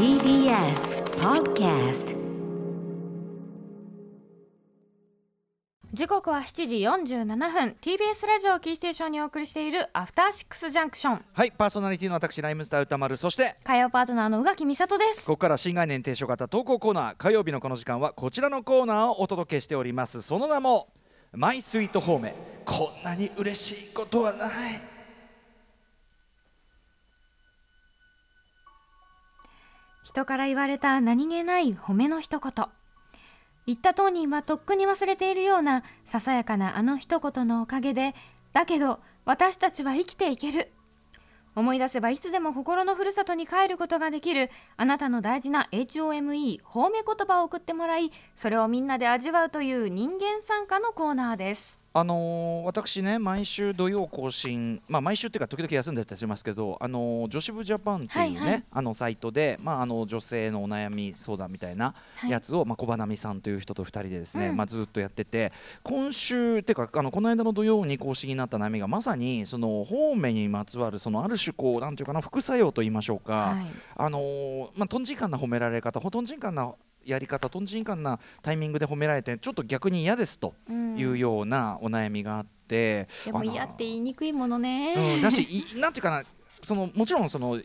TBS Podcast 時刻は7時47分。TBS ラジオをキーステーションにお送りしているアフターシックスジャンクションはいパーソナリティの私ライムスター歌丸。そして火曜パートナーの宇垣美里です。ここから新概念提唱型投稿コーナー。火曜日のこの時間はこちらのコーナーをお届けしております。その名もマイスイートホームこんなに嬉しいことはない人から言われた何気ない褒めの一言。言った当人はとっくに忘れているようなささやかなあの一言のおかげでだけど私たちは生きていける。思い出せばいつでも心のふるさとに帰ることができるあなたの大事な HOME 褒め言葉を送ってもらいそれをみんなで味わうという人間参加のコーナーです。あのー私ね毎週土曜更新まあ毎週っていうか時々休んでたりしますけどあのー女子部ジャパンっていうね、はいはい。あのサイトでまああの女性のお悩み相談みたいなはい。やつを、まあ小花見さんという人と二人でですね、うん。まあずっとやってて今週っていうかあのこの間の土曜に公式になった悩みがまさにその方面にまつわるそのある種こうなんていうかな副作用と言いましょうか、はい。あのーまあとんちんかんな褒められ方ほとんちんかんなやり方とんちんかんなタイミングで褒められてちょっと逆に嫌ですとうん。いうようなお悩みがあって、でも嫌って言いにくいものね、うん、だしいなんていうかなそのもちろんそのい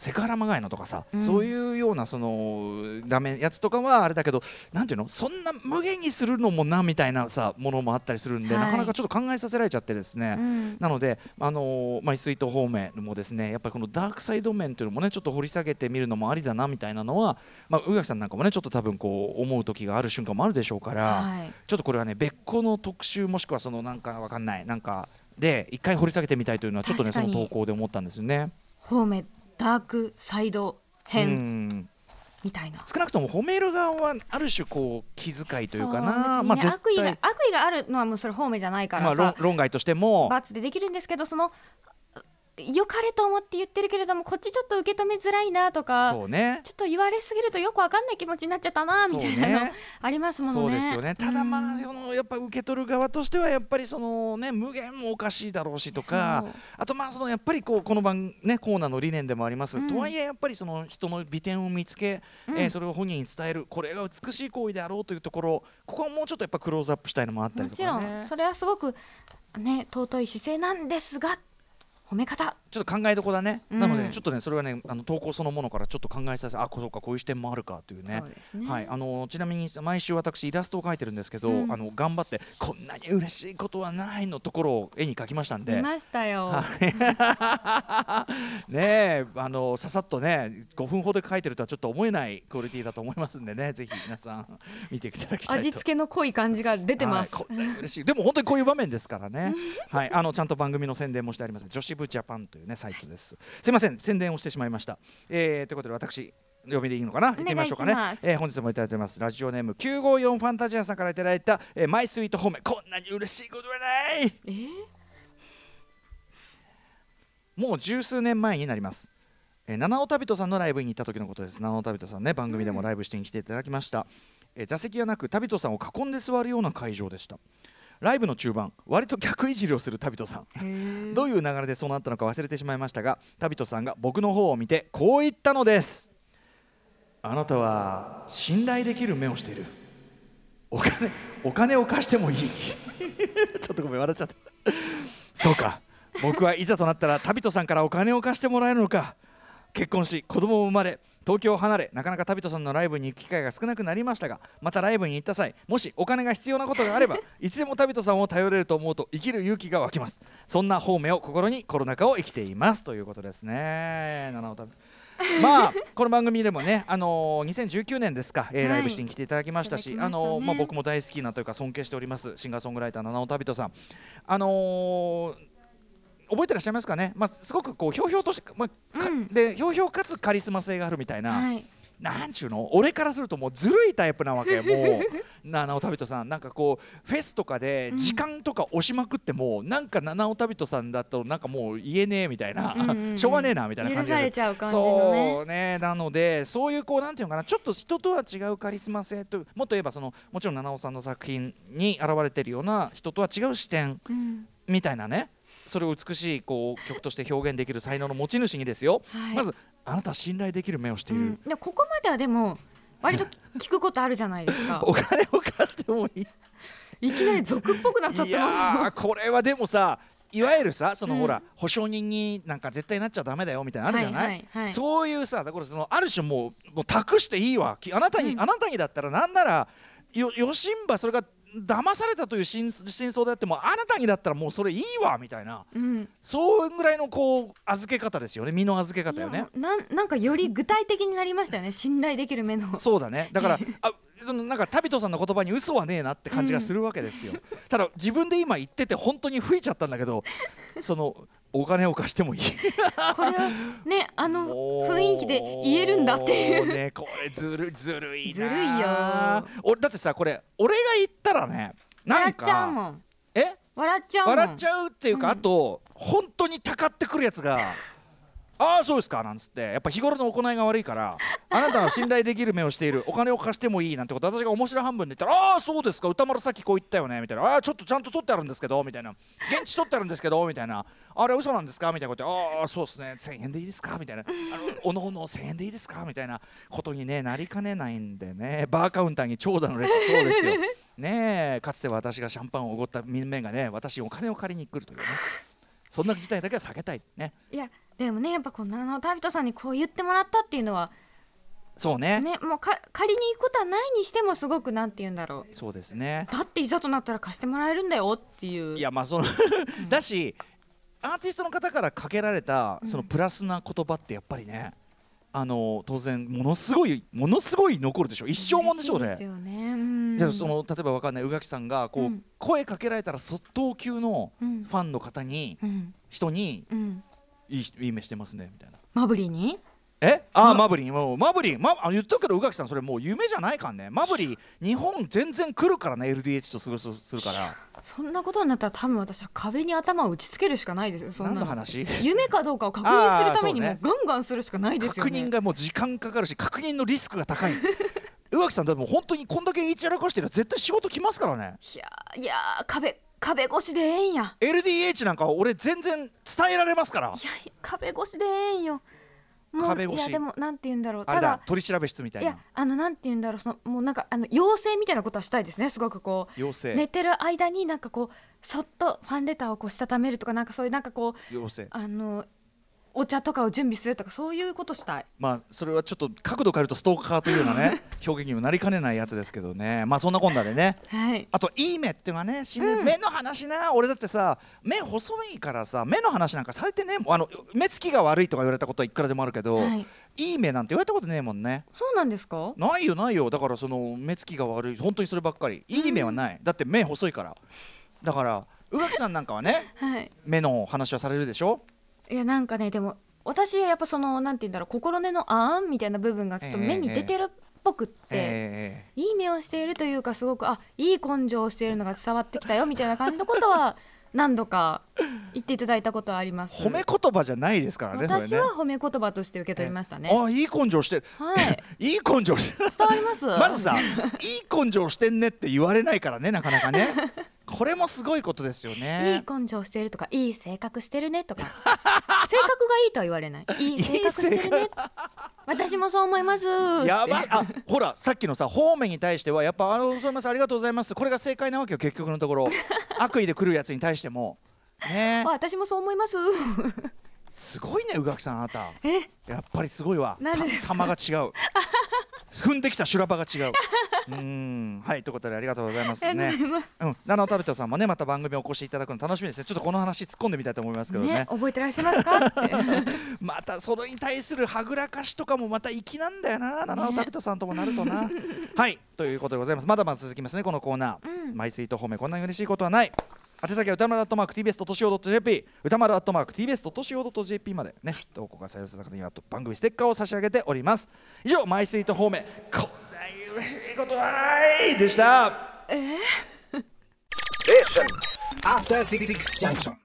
セクハラまがいのとかさ、うん。そういうようなそのダメやつとかはあれだけどなんていうの？そんな無限にするのもなみたいなさものもあったりするんで、はい。なかなかちょっと考えさせられちゃってですね、うん。なので、あのーまあ、スイート方面もですねやっぱりこのダークサイド面というのもねちょっと掘り下げてみるのもありだなみたいなのは、まあ、宇垣さんなんかもねちょっと多分こう思う時がある瞬間もあるでしょうから、はい。ちょっとこれはね別個の特集もしくはそのなんかわかんないなんかで一回掘り下げてみたいというのはちょっとねその投稿で思ったんですよね。方面ダークサイドう編ん。みたいな、少なくとも褒める側はある種こう気遣いというかな、別にね。悪意が対悪意があるのはもうそれ方面じゃないかまあらさ、論論外としても。罰でできるんですけどその良かれと思って言ってるけれどもこっちちょっと受け止めづらいなとかそうね。ちょっと言われすぎるとよくわかんない気持ちになっちゃったなみたいなのね。ありますものね。そうですよね。ただまうん。あそのやっぱ受け取る側としてはやっぱりそのね無限もおかしいだろうしとかあとまあそのやっぱりこうこの番ねコーナーの理念でもあります、うん。とはいえやっぱりその人の美点を見つけ、うん。えーそれを本人に伝えるこれが美しい行為であろうというところここはもうちょっとやっぱクローズアップしたいのもあったりもちろとかねん。それはすごくね尊い姿勢なんですが褒め方。ちょっと考えどころだね、うん。なのでちょっとねそれはねあの投稿そのものからちょっと考えさせあそうかこういう視点もあるかというね。ね。はい、あのちなみに毎週私イラストを描いてるんですけど、うん。あの頑張ってこんなに嬉しいことはないのところを絵に描きましたんで。見ましたよ。はい。ねえあのささっとね5分ほどで描いてるとはちょっと思えないクオリティだと思いますんでねぜひ皆さん見ていただきたいと。味付けの濃い感じが出てます。はい嬉しい。でも本当にこういう場面ですからね。はい。あのちゃんと番組の宣伝もしてあります。女子部ジャパンというねサイトです。すいません宣伝をしてしまいました、えー、ということで私読みでいいのかな？行ってみましょうかね。えー本日もいただいております。ラジオネーム954ファンタジアさんからいただいた、えーマイスイートホームこんなに嬉しいことはない！えー？もう十数年前になります。えー、七尾旅人さんのライブに行った時のことです。七尾旅人さんね、番組でもライブしてに来ていただきました。えー座席がなく、旅人さんを囲んで座るような会場でした。ライブの中盤、割と逆いじりをする旅人さん。どういう流れでそうなったのか忘れてしまいましたが、旅人さんが僕の方を見て、こう言ったのです。あなたは信頼できる目をしている。お金、お金を貸してもいい。ちょっとごめん、笑っちゃった。そうか僕はいざとなったら旅人さんからお金を貸してもらえるのか結婚し子供も生まれ東京を離れなかなか旅人さんのライブに行く機会が少なくなりましたがまたライブに行った際もしお金が必要なことがあれば いつでも旅人さんを頼れると思うと生きる勇気が湧きます。そんな方面を心にコロナ禍を生きていますということですね。七尾旅。まあこの番組でもね、あのー2019年ですか、ライブしに来ていただきましたし、ね。あのーまあ、僕も大好きなというか尊敬しておりますシンガーソングライター七尾旅人さん。あのー覚えてらっしゃいますかね、まあ、すごくこうひょうひょうとして、まあかうん。でひょうひょうかつカリスマ性があるみたいな、はい。なんちゅうの？俺からするともうずるいタイプなわけ。もう七尾旅人さん。なんかこうフェスとかで時間とか押しまくっても、なんか七尾旅人さんだとなんかもう言えねえみたいな、うんうんうん。しょうがねえなみたいな感じ許されちゃう感じのね。そうね。なのでそういうこうなんていうのかな。ちょっと人とは違うカリスマ性というもっと言えばそのもちろん七尾さんの作品に現れているような人とは違う視点うん。みたいなねそれを美しいこう曲として表現できる才能の持ち主にですよ、はい。まずあなたは信頼できる目をしている、うん、でここまではでも割と 聞くことあるじゃないですか。お金を貸してもいい。いきなり俗っぽくなっちゃっいたやーこれはでもさいわゆるさその、うんほら保証人になんか絶対なっちゃダメだよみたいなのあるじゃない、はいはいはい。そういうさだからそのある種もうもう託していいわ。きあなたに、うん。あなたにだったらなんならよよしんばそれが騙されたという真真相であってもあなたにだったらもうそれいいわみたいな。うん、そうぐらいのこう預け方ですよね。身の預け方よね。なんなんかより具体的になりましたよね。信頼できる目の。そうだね。だから あそのなんかタビトさんの言葉に嘘はねえなって感じがするわけですよ、ただ自分で今言ってて本当に吹いちゃったんだけど そのお金を貸してもいい。これはねあの雰囲気で言えるんだっていう。ねこれずるずるいな。ずるいよ。俺だってさこれ俺が言ったらねなん笑っちゃうかもん。え？笑っちゃうもん。笑っちゃうっていうか、うん。あと本当にたかってくるやつがああそうですかなんつって。やっぱ日頃の行いが悪いから あなたは信頼できる目をしているお金を貸してもいいなんてこと私が面白半分で言ったらああそうですか歌丸さっきこう言ったよねみたいな。ああちょっとちゃんと取ってあるんですけどみたいな。現地取ってあるんですけどみたいな。あれ嘘なんですかみたいな。ことでああそうですね1000円でいいですかみたいな。あのおのおの1000円でいいですかみたいなことにねなりかねないん。でねバーカウンターに長蛇の列そうですよねえかつて私がシャンパンをおごった面々がね私にお金を借りに来るというねそんな事態だけは避けたいねいやでもねやっぱこんなあのタビトさんにこう言ってもらったっていうのはそうね。ねもうか借りに行くことはないにしてもすごくなんて言うんだろう。そうですね。だっていざとなったら貸してもらえるんだよっていう。いやまあその だしアーティストの方からかけられたそのプラスな言葉ってやっぱりねあの当然ものすごいものすごい残るでしょ。一生もん。でしょうね。ね。うん。じゃあその例えばわかんない。宇垣さんがこう、うん。声かけられたら即答級のうん。ファンの方に、うん。人にうんいいいい目してますねみたいな。マブリーに？え？あマブリンもうマブリン、ま、あ言っとくけど宇垣さんそれもう夢じゃないかんね。マブリン日本全然来るからね LDH とするするから。そんなことになったら多分私は壁に頭を打ちつけるしかないですよそんなの。何の話？夢かどうかを確認するためにもあーガンガンするしかないですよ確ね認がもう時間かかるし確認のリスクが高い。宇垣さんだってもう本当にこんだけ言い散らかしてる絶対仕事来ますからね。いやーいやー壁壁越しでええんや。LDH なんか俺全然伝えられますから。いやいや壁越しでええんよ。もう壁越し。いやでもなんて言うんだろう。あれだ取り調べ室みたいいやなあのなんて言うんだろうそのもうなんかあの妖精みたいなことはしたいですねすごくこう。妖精、寝てる間になんかこうそっとファンレターをこうしたためるとかなんかそういうなんかこう妖精。あのお茶とかを準備するとかそういうことしたい。まあそれはちょっと角度変えるとストーカーというようなね 表現にもなりかねないやつですけどね。まあそんなこんなでね。はい。あといい目っていうのはね死ぬ、うん。目の話な。俺だってさ目細いからさ目の話なんかされてねあの目つきが悪いとか言われたことはいくらでもあるけど、はい。い、い目なんて言われたことねえもんね。そうなんですか？ないよないよ。だからその目つきが悪い本当にそればっかり。いい目はない、だって目細いから。だから宇垣さんなんかはねはい。目の話はされるでしょ？いやなんかねでも私やっぱそのなんて言うんだろう心根のあーんみたいな部分がちょっと目に出てるっぽくって、えいい目をしているというかすごくあいい根性をしているのが伝わってきたよみたいな感じのことは 何度か言っていただいたことはあります。ー褒め言葉じゃないですからね私は褒め言葉として受け取りましたね、あいい根性してる。はい。いい根性してる。伝わります。まずさいい根性してんねって言われないからねなかなかねこれもすごいことですよいいね根性してるとかいい性格してるねとか。性格がいいとは言われない。いい性格してるね。私もそう思います。やばい。あほらさっきのさ方面に対してはやっぱありがとうございますありがとうございます。これが正解なわけよ結局のところ。悪意で来るやつに対しても。ね。あ私もそう思います。すごいね宇垣さんあなた。え？やっぱりすごいわ。様が違う 踏んできた修羅場が違う。うーん。はいということでありがとうございますね。とうんナナオタベトさんもねまた番組お越しいただくの楽しみですね。ちょっとこの話突っ込んでみたいと思いますけどね。ね覚えてらっしゃいますか？またそれに対するはぐらかしとかもまた粋なんだよな。ナナオタベトさんともなるとな。はいということでございます。まだまだ続きますねこのコーナー、うん。マイスイート褒めこんなに嬉しいことはない宛先は歌丸アットマーク TBS.CO.JP 歌丸アットマーク TBS.CO.JP までね投稿が採用された方には番組ステッカーを差し上げております。以上マイスイート褒め。こんなに嬉しいことはないでした。After Six Junction.